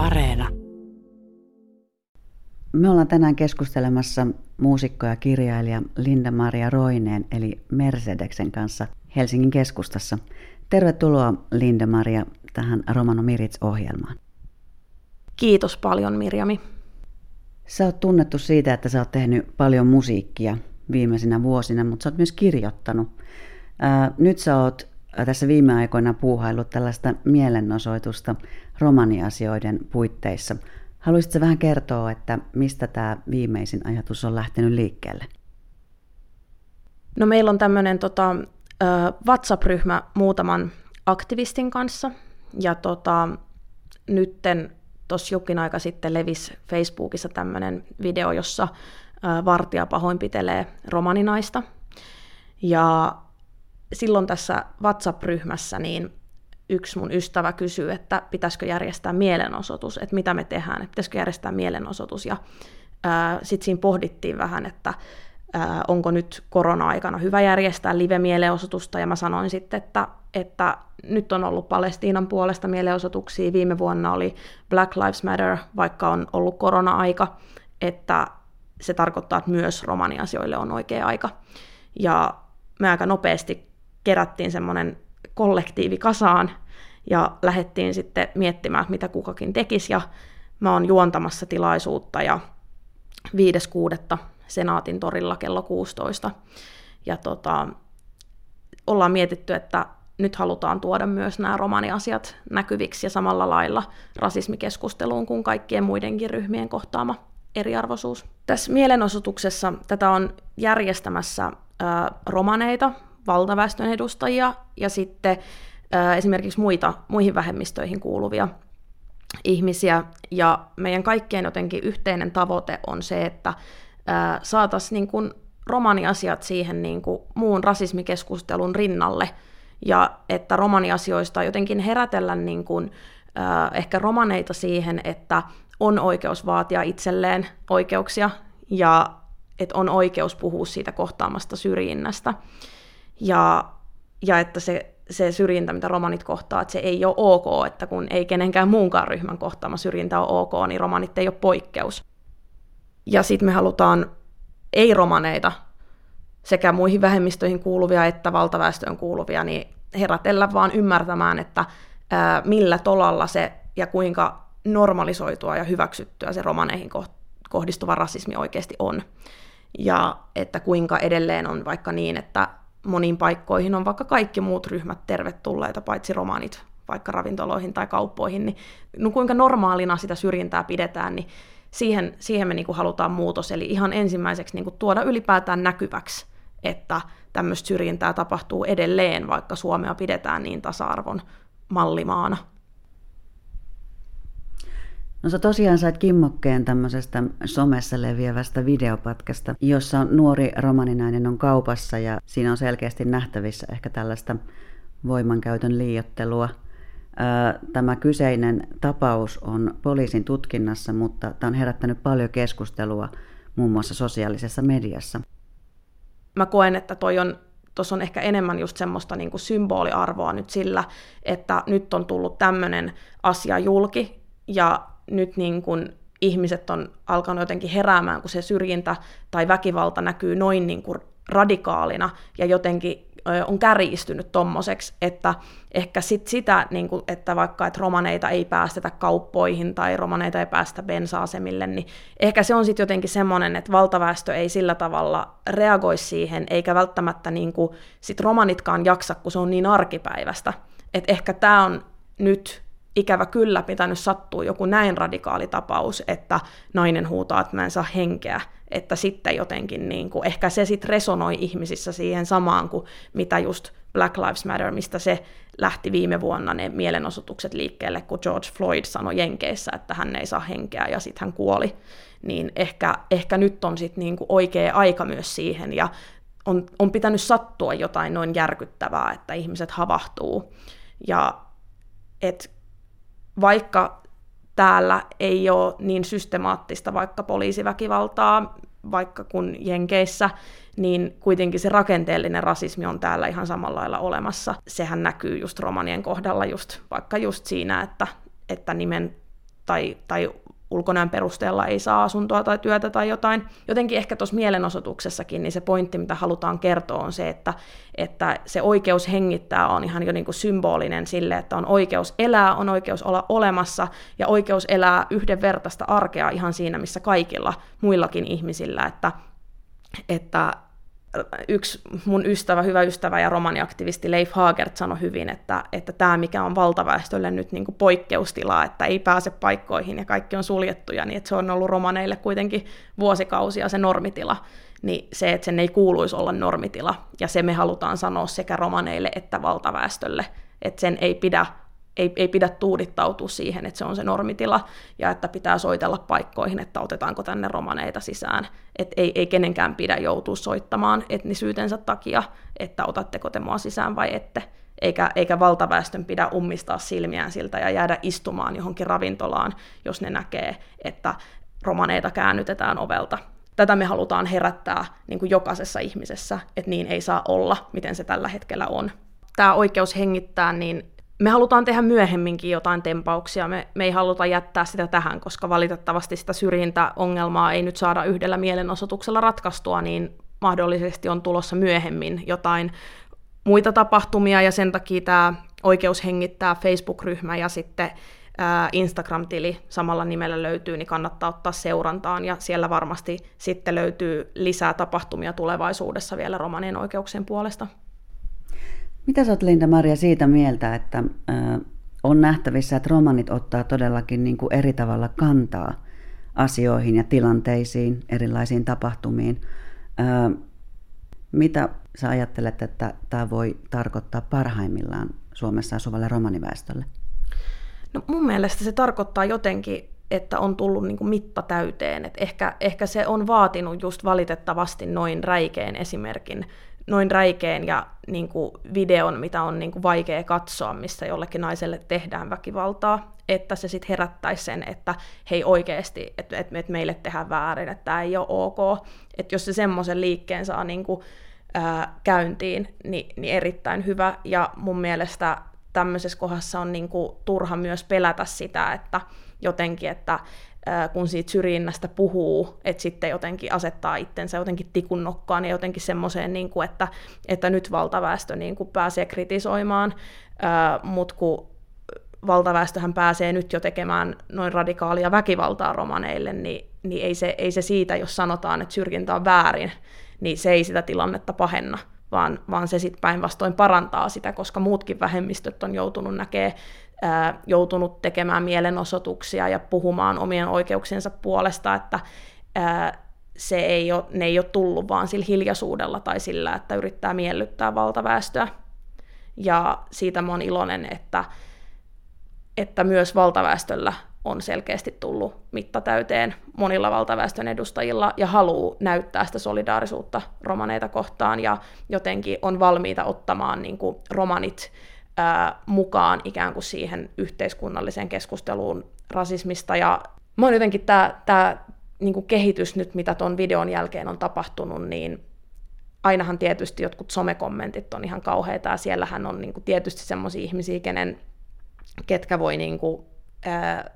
Areena. Me ollaan tänään keskustelemassa muusikko ja kirjailija Linda-Maria Roineen eli Mercedeksen kanssa Helsingin keskustassa. Tervetuloa Linda-Maria tähän Romano Mirits-ohjelmaan. Kiitos paljon Mirjami. Sä oot tunnettu siitä, että sä oot tehnyt paljon musiikkia viimeisinä vuosina, mutta sä oot myös kirjoittanut. Ää, nyt sä oot tässä viime aikoina puuhaillut tällaista mielenosoitusta romaniasioiden puitteissa. Haluaisitko vähän kertoa, että mistä tämä viimeisin ajatus on lähtenyt liikkeelle? No meillä on tämmöinen tota, WhatsApp-ryhmä muutaman aktivistin kanssa, ja tota, nytten tuossa jokin aika sitten levisi Facebookissa tämmöinen video, jossa vartija pahoinpitelee romaninaista. Ja silloin tässä WhatsApp-ryhmässä niin yksi mun ystävä kysyy, että pitäisikö järjestää mielenosoitus, että mitä me tehdään, että pitäisikö järjestää mielenosoitus. Ja sitten siinä pohdittiin vähän, että ää, onko nyt korona-aikana hyvä järjestää live-mielenosoitusta, ja mä sanoin sitten, että, että nyt on ollut Palestiinan puolesta mielenosoituksia, viime vuonna oli Black Lives Matter, vaikka on ollut korona-aika, että se tarkoittaa, että myös romaniasioille on oikea aika. Ja me aika nopeasti kerättiin semmoinen kollektiivi kasaan ja lähdettiin sitten miettimään, mitä kukakin tekisi. Ja mä oon juontamassa tilaisuutta ja 5.6. Senaatin torilla kello 16. Ja tota, ollaan mietitty, että nyt halutaan tuoda myös nämä romaniasiat näkyviksi ja samalla lailla rasismikeskusteluun kuin kaikkien muidenkin ryhmien kohtaama eriarvoisuus. Tässä mielenosoituksessa tätä on järjestämässä romaneita, valtaväestön edustajia ja sitten esimerkiksi muita, muihin vähemmistöihin kuuluvia ihmisiä. Ja meidän kaikkien jotenkin yhteinen tavoite on se, että saataisiin niin romaniasiat siihen niin kuin muun rasismikeskustelun rinnalle ja että romaniasioista jotenkin herätellä niin kuin, äh, ehkä romaneita siihen, että on oikeus vaatia itselleen oikeuksia ja että on oikeus puhua siitä kohtaamasta syrjinnästä. Ja, ja että se, se syrjintä, mitä romanit kohtaa, että se ei ole ok, että kun ei kenenkään muunkaan ryhmän kohtaama syrjintä ole ok, niin romanit ei ole poikkeus. Ja sitten me halutaan ei-romaneita sekä muihin vähemmistöihin kuuluvia että valtaväestöön kuuluvia, niin herätellä vaan ymmärtämään, että ää, millä tolalla se ja kuinka normalisoitua ja hyväksyttyä se romaneihin kohdistuva rasismi oikeasti on. Ja että kuinka edelleen on vaikka niin, että moniin paikkoihin on vaikka kaikki muut ryhmät tervetulleita, paitsi romanit, vaikka ravintoloihin tai kauppoihin, niin no kuinka normaalina sitä syrjintää pidetään, niin siihen, siihen me niin kuin halutaan muutos. Eli ihan ensimmäiseksi niin kuin tuoda ylipäätään näkyväksi, että tämmöistä syrjintää tapahtuu edelleen, vaikka Suomea pidetään niin tasa-arvon mallimaana. No sä tosiaan sait kimmokkeen tämmöisestä somessa leviävästä videopatkasta, jossa nuori romaninainen on kaupassa ja siinä on selkeästi nähtävissä ehkä tällaista voimankäytön liiottelua. Tämä kyseinen tapaus on poliisin tutkinnassa, mutta tämä on herättänyt paljon keskustelua muun muassa sosiaalisessa mediassa. Mä koen, että toi on tuossa on ehkä enemmän just semmoista niin kuin symboliarvoa nyt sillä, että nyt on tullut tämmöinen asia julki ja nyt niin kuin ihmiset on alkanut jotenkin heräämään, kun se syrjintä tai väkivalta näkyy noin niin kuin radikaalina ja jotenkin on kärjistynyt tommoseksi, että ehkä sit sitä, niin kuin, että vaikka että romaneita ei päästetä kauppoihin tai romaneita ei päästä bensa-asemille, niin ehkä se on sitten jotenkin semmoinen, että valtaväestö ei sillä tavalla reagoi siihen, eikä välttämättä niin kuin, sit romanitkaan jaksa, kun se on niin arkipäivästä. että ehkä tämä on nyt ikävä kyllä pitänyt sattua joku näin radikaali tapaus, että nainen huutaa, että mä en saa henkeä, että sitten jotenkin niin kuin, ehkä se sitten resonoi ihmisissä siihen samaan kuin mitä just Black Lives Matter, mistä se lähti viime vuonna ne mielenosoitukset liikkeelle, kun George Floyd sanoi Jenkeissä, että hän ei saa henkeä ja sitten hän kuoli. Niin ehkä, ehkä nyt on sitten niin oikea aika myös siihen ja on, on pitänyt sattua jotain noin järkyttävää, että ihmiset havahtuu. Ja et vaikka täällä ei ole niin systemaattista vaikka poliisiväkivaltaa, vaikka kun Jenkeissä, niin kuitenkin se rakenteellinen rasismi on täällä ihan samalla lailla olemassa. Sehän näkyy just romanien kohdalla just, vaikka just siinä, että, että nimen tai, tai ulkonäön perusteella ei saa asuntoa tai työtä tai jotain. Jotenkin ehkä tuossa mielenosoituksessakin niin se pointti, mitä halutaan kertoa, on se, että, että se oikeus hengittää on ihan jo niin kuin symbolinen sille, että on oikeus elää, on oikeus olla olemassa ja oikeus elää yhdenvertaista arkea ihan siinä, missä kaikilla muillakin ihmisillä, että, että yksi mun ystävä, hyvä ystävä ja romaniaktivisti Leif Hagert sanoi hyvin, että, että tämä mikä on valtaväestölle nyt niin kuin poikkeustila, että ei pääse paikkoihin ja kaikki on suljettuja, niin että se on ollut romaneille kuitenkin vuosikausia se normitila, niin se, että sen ei kuuluisi olla normitila, ja se me halutaan sanoa sekä romaneille että valtaväestölle, että sen ei pidä ei, ei pidä tuudittautua siihen, että se on se normitila ja että pitää soitella paikkoihin, että otetaanko tänne romaneita sisään. Että ei, ei kenenkään pidä joutua soittamaan etnisyytensä takia, että otatteko te mua sisään vai ette. Eikä, eikä valtaväestön pidä ummistaa silmiään siltä ja jäädä istumaan johonkin ravintolaan, jos ne näkee, että romaneita käännytetään ovelta. Tätä me halutaan herättää niin kuin jokaisessa ihmisessä, että niin ei saa olla, miten se tällä hetkellä on. Tämä oikeus hengittää, niin me halutaan tehdä myöhemminkin jotain tempauksia, me, me ei haluta jättää sitä tähän, koska valitettavasti sitä syrjintäongelmaa ei nyt saada yhdellä mielenosoituksella ratkaistua, niin mahdollisesti on tulossa myöhemmin jotain muita tapahtumia, ja sen takia tämä Oikeus hengittää Facebook-ryhmä ja sitten Instagram-tili samalla nimellä löytyy, niin kannattaa ottaa seurantaan, ja siellä varmasti sitten löytyy lisää tapahtumia tulevaisuudessa vielä romanien oikeuksien puolesta. Mitä sä oot Linda-Maria siitä mieltä, että on nähtävissä, että romanit ottaa todellakin niin kuin eri tavalla kantaa asioihin ja tilanteisiin, erilaisiin tapahtumiin. Mitä sä ajattelet, että tämä voi tarkoittaa parhaimmillaan Suomessa asuvalle romaniväestölle? No mun mielestä se tarkoittaa jotenkin, että on tullut niin kuin mitta täyteen. Et ehkä, ehkä se on vaatinut just valitettavasti noin räikeän esimerkin noin räikeän ja niin kuin videon, mitä on niin kuin vaikea katsoa, missä jollekin naiselle tehdään väkivaltaa, että se sitten herättäisi sen, että hei oikeasti, että, että, että meille tehdään väärin, että tämä ei ole ok. Että jos se semmoisen liikkeen saa niin kuin, ää, käyntiin, niin, niin erittäin hyvä. Ja mun mielestä tämmöisessä kohdassa on niin kuin turha myös pelätä sitä, että jotenkin, että kun siitä syrjinnästä puhuu, että sitten jotenkin asettaa itsensä jotenkin tikun nokkaan ja jotenkin semmoiseen, niin kuin, että, että nyt valtaväestö niin kuin pääsee kritisoimaan, mutta kun valtaväestöhän pääsee nyt jo tekemään noin radikaalia väkivaltaa romaneille, niin, niin ei, se, ei se siitä, jos sanotaan, että syrjintä on väärin, niin se ei sitä tilannetta pahenna, vaan, vaan se sitten päinvastoin parantaa sitä, koska muutkin vähemmistöt on joutunut näkemään joutunut tekemään mielenosoituksia ja puhumaan omien oikeuksiensa puolesta, että se ei ole, ne ei ole tullut vaan sillä hiljaisuudella tai sillä, että yrittää miellyttää valtaväestöä. Ja siitä mä oon iloinen, että, että myös valtaväestöllä on selkeästi tullut mitta täyteen monilla valtaväestön edustajilla ja haluaa näyttää sitä solidaarisuutta romaneita kohtaan ja jotenkin on valmiita ottamaan niin kuin romanit mukaan ikään kuin siihen yhteiskunnalliseen keskusteluun rasismista. Ja mä oon jotenkin tämä tää, niinku kehitys nyt, mitä tuon videon jälkeen on tapahtunut, niin ainahan tietysti jotkut somekommentit on ihan kauheita, ja siellähän on niinku tietysti semmoisia ihmisiä, kenen, ketkä voi niinku, ää,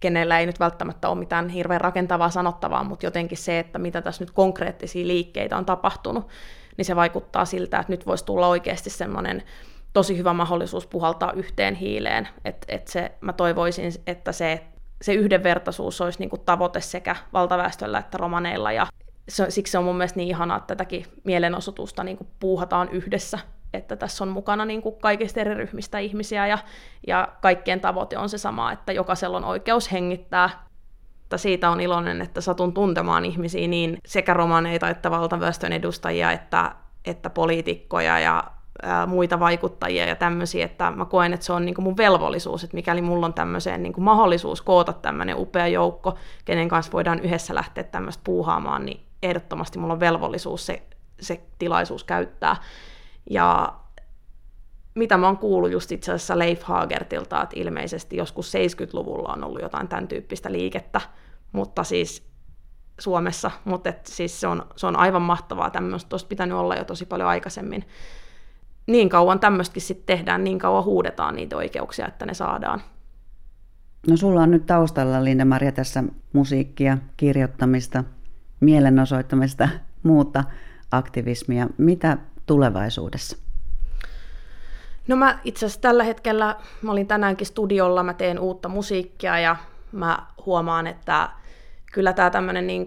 kenellä ei nyt välttämättä ole mitään hirveän rakentavaa sanottavaa, mutta jotenkin se, että mitä tässä nyt konkreettisia liikkeitä on tapahtunut, niin se vaikuttaa siltä, että nyt voisi tulla oikeasti semmoinen tosi hyvä mahdollisuus puhaltaa yhteen hiileen. Et, et se, mä toivoisin, että se, se yhdenvertaisuus olisi niin kuin tavoite sekä valtaväestöllä että romaneilla. Ja se, siksi se on mun mielestä niin ihanaa, että tätäkin mielenosoitusta niin kuin puuhataan yhdessä. Että tässä on mukana niin kuin kaikista eri ryhmistä ihmisiä ja, ja kaikkien tavoite on se sama, että jokaisella on oikeus hengittää mutta siitä on iloinen, että satun tuntemaan ihmisiä niin sekä romaneita että valtaväestön edustajia että, että poliitikkoja ja muita vaikuttajia ja tämmöisiä, että mä koen, että se on niin kuin mun velvollisuus, että mikäli mulla on tämmöiseen niin kuin mahdollisuus koota tämmöinen upea joukko, kenen kanssa voidaan yhdessä lähteä tämmöistä puuhaamaan, niin ehdottomasti mulla on velvollisuus se, se tilaisuus käyttää. Ja mitä mä oon kuullut just itse asiassa Leif Hagertilta, että ilmeisesti joskus 70-luvulla on ollut jotain tämän tyyppistä liikettä, mutta siis Suomessa, mutta et siis se, on, se on aivan mahtavaa tämmöistä, olisi pitänyt olla jo tosi paljon aikaisemmin niin kauan tämmöistäkin sitten tehdään, niin kauan huudetaan niitä oikeuksia, että ne saadaan. No sulla on nyt taustalla, Linda-Maria, tässä musiikkia, kirjoittamista, mielenosoittamista, muuta aktivismia. Mitä tulevaisuudessa? No mä itse asiassa tällä hetkellä, mä olin tänäänkin studiolla, mä teen uutta musiikkia ja mä huomaan, että kyllä tämä tämmöinen niin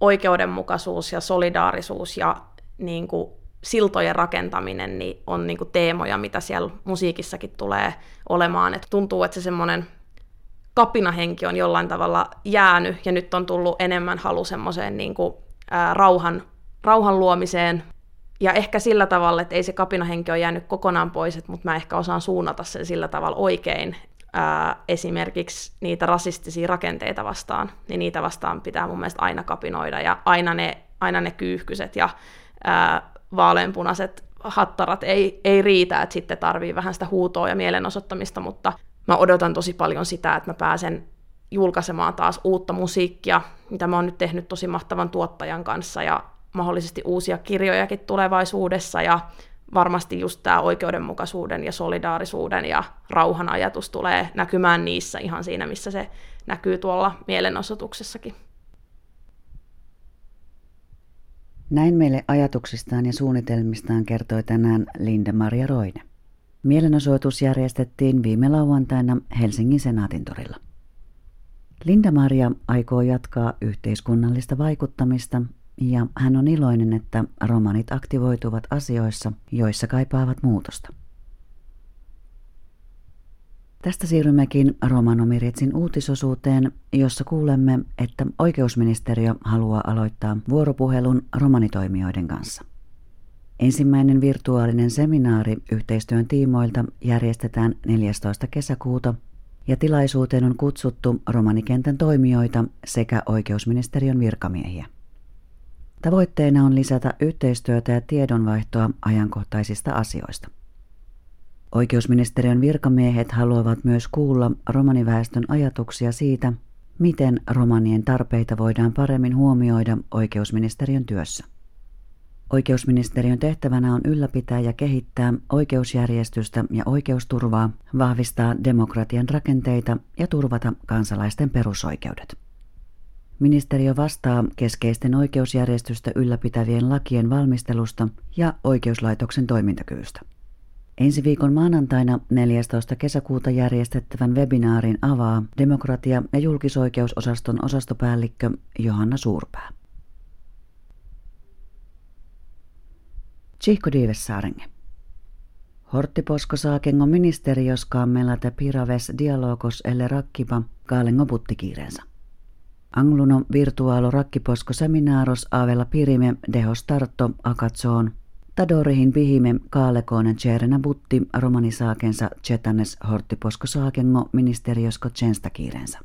oikeudenmukaisuus ja solidaarisuus ja niin kuin siltojen rakentaminen niin on niin kuin teemoja, mitä siellä musiikissakin tulee olemaan. Et tuntuu, että se semmoinen kapinahenki on jollain tavalla jäänyt ja nyt on tullut enemmän halu semmoiseen niin kuin, ää, rauhan, rauhan luomiseen, ja ehkä sillä tavalla, että ei se kapinahenki ole jäänyt kokonaan pois, että, mutta mä ehkä osaan suunnata sen sillä tavalla oikein. Ää, esimerkiksi niitä rasistisia rakenteita vastaan, niin niitä vastaan pitää mun mielestä aina kapinoida, ja aina ne, aina ne kyyhkyset ja ää, vaaleanpunaiset hattarat ei, ei riitä, että sitten tarvii vähän sitä huutoa ja mielenosoittamista, mutta mä odotan tosi paljon sitä, että mä pääsen julkaisemaan taas uutta musiikkia, mitä mä oon nyt tehnyt tosi mahtavan tuottajan kanssa, ja mahdollisesti uusia kirjojakin tulevaisuudessa ja varmasti just tämä oikeudenmukaisuuden ja solidaarisuuden ja rauhan ajatus tulee näkymään niissä ihan siinä, missä se näkyy tuolla mielenosoituksessakin. Näin meille ajatuksistaan ja suunnitelmistaan kertoi tänään Linda-Maria Roine. Mielenosoitus järjestettiin viime lauantaina Helsingin senaatintorilla. Linda-Maria aikoo jatkaa yhteiskunnallista vaikuttamista ja hän on iloinen, että romanit aktivoituvat asioissa, joissa kaipaavat muutosta. Tästä siirrymmekin Romanomiritsin uutisosuuteen, jossa kuulemme, että oikeusministeriö haluaa aloittaa vuoropuhelun romanitoimijoiden kanssa. Ensimmäinen virtuaalinen seminaari yhteistyön tiimoilta järjestetään 14. kesäkuuta ja tilaisuuteen on kutsuttu romanikentän toimijoita sekä oikeusministeriön virkamiehiä. Tavoitteena on lisätä yhteistyötä ja tiedonvaihtoa ajankohtaisista asioista. Oikeusministeriön virkamiehet haluavat myös kuulla romaniväestön ajatuksia siitä, miten romanien tarpeita voidaan paremmin huomioida oikeusministeriön työssä. Oikeusministeriön tehtävänä on ylläpitää ja kehittää oikeusjärjestystä ja oikeusturvaa, vahvistaa demokratian rakenteita ja turvata kansalaisten perusoikeudet. Ministeriö vastaa keskeisten oikeusjärjestystä ylläpitävien lakien valmistelusta ja oikeuslaitoksen toimintakyvystä. Ensi viikon maanantaina 14. kesäkuuta järjestettävän webinaarin avaa demokratia- ja julkisoikeusosaston osastopäällikkö Johanna Suurpää. Tsihko Diivessaarenge. Horttiposko saakengo ministeriös kammella te piraves dialogos elle rakkipa kaalengo puttikiireensä. Angluno virtuaalo rakkiposko seminaaros avella pirime deho starto akatsoon. Tadorihin pihime kaalekoinen tjerena butti romanisaakensa chetanes horttiposko saakengo ministeriosko tjenstakiirensä.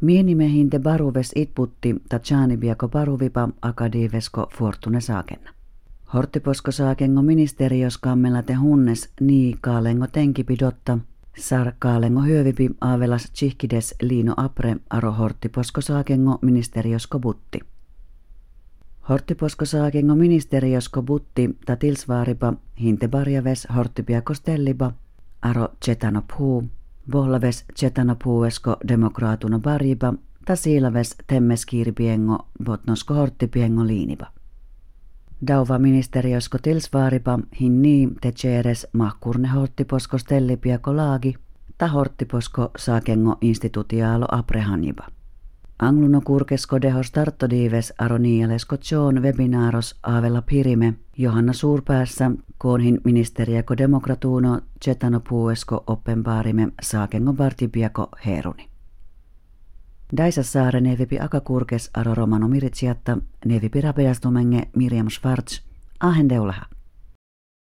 Mienimehin te baruves itputti ta biako baruvipa akadivesko fortune saakenna. Horttiposko saakengo ministerios kammella te hunnes nii kaalengo tenkipidotta – Sarkaalengo hyövipi aavelas chihkides liino apre aro horttiposko saakengo ministeriosko butti. Horttiposko saakengo ministeriosko butti ta tilsvaaripa hinte barjaves horttipiakostelliba aro chetanopuu, vohlaves chetanopuuesko demokraatuno barjiba ta siilaves temmeskiiripiengo botnosko horttipiengo liiniba. Dauva ministeriosko tilsvaaripa hinni te ceres mahkurne horttiposko stellipiako laagi, ta horttiposko saakengo institutiaalo aprehanjiba. Angluno kurkesko deho startodives aronialesko John webinaaros aavella pirime, Johanna Suurpäässä koonhin ministeriako demokratuuno cetanopuesko oppenbaarime saakengo bartipiako heruni. Daisa saare nevipi akakurkes aro romano miritsiatta nevipi rapeastumenge Miriam Schwarz ahendeulaha.